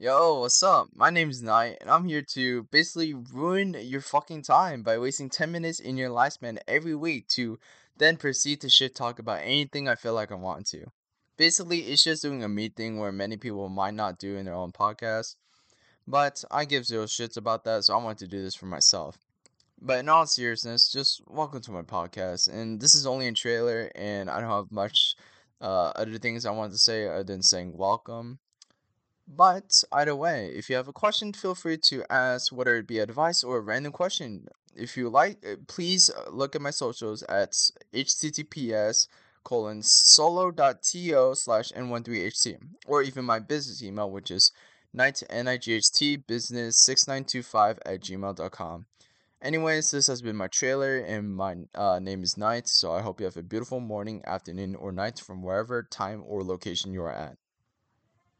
Yo, what's up? My name's Knight, and I'm here to basically ruin your fucking time by wasting 10 minutes in your lifespan every week to then proceed to shit talk about anything I feel like I want to. Basically, it's just doing a me thing where many people might not do in their own podcast, but I give zero shits about that, so I want to do this for myself. But in all seriousness, just welcome to my podcast, and this is only a trailer, and I don't have much uh, other things I want to say other than saying welcome. But either way, if you have a question, feel free to ask, whether it be advice or a random question. If you like, uh, please uh, look at my socials at https colon solo.to slash n13hc or even my business email, which is night night business 6925 at gmail.com. Anyways, this has been my trailer, and my uh, name is Knight, so I hope you have a beautiful morning, afternoon, or night from wherever time or location you are at.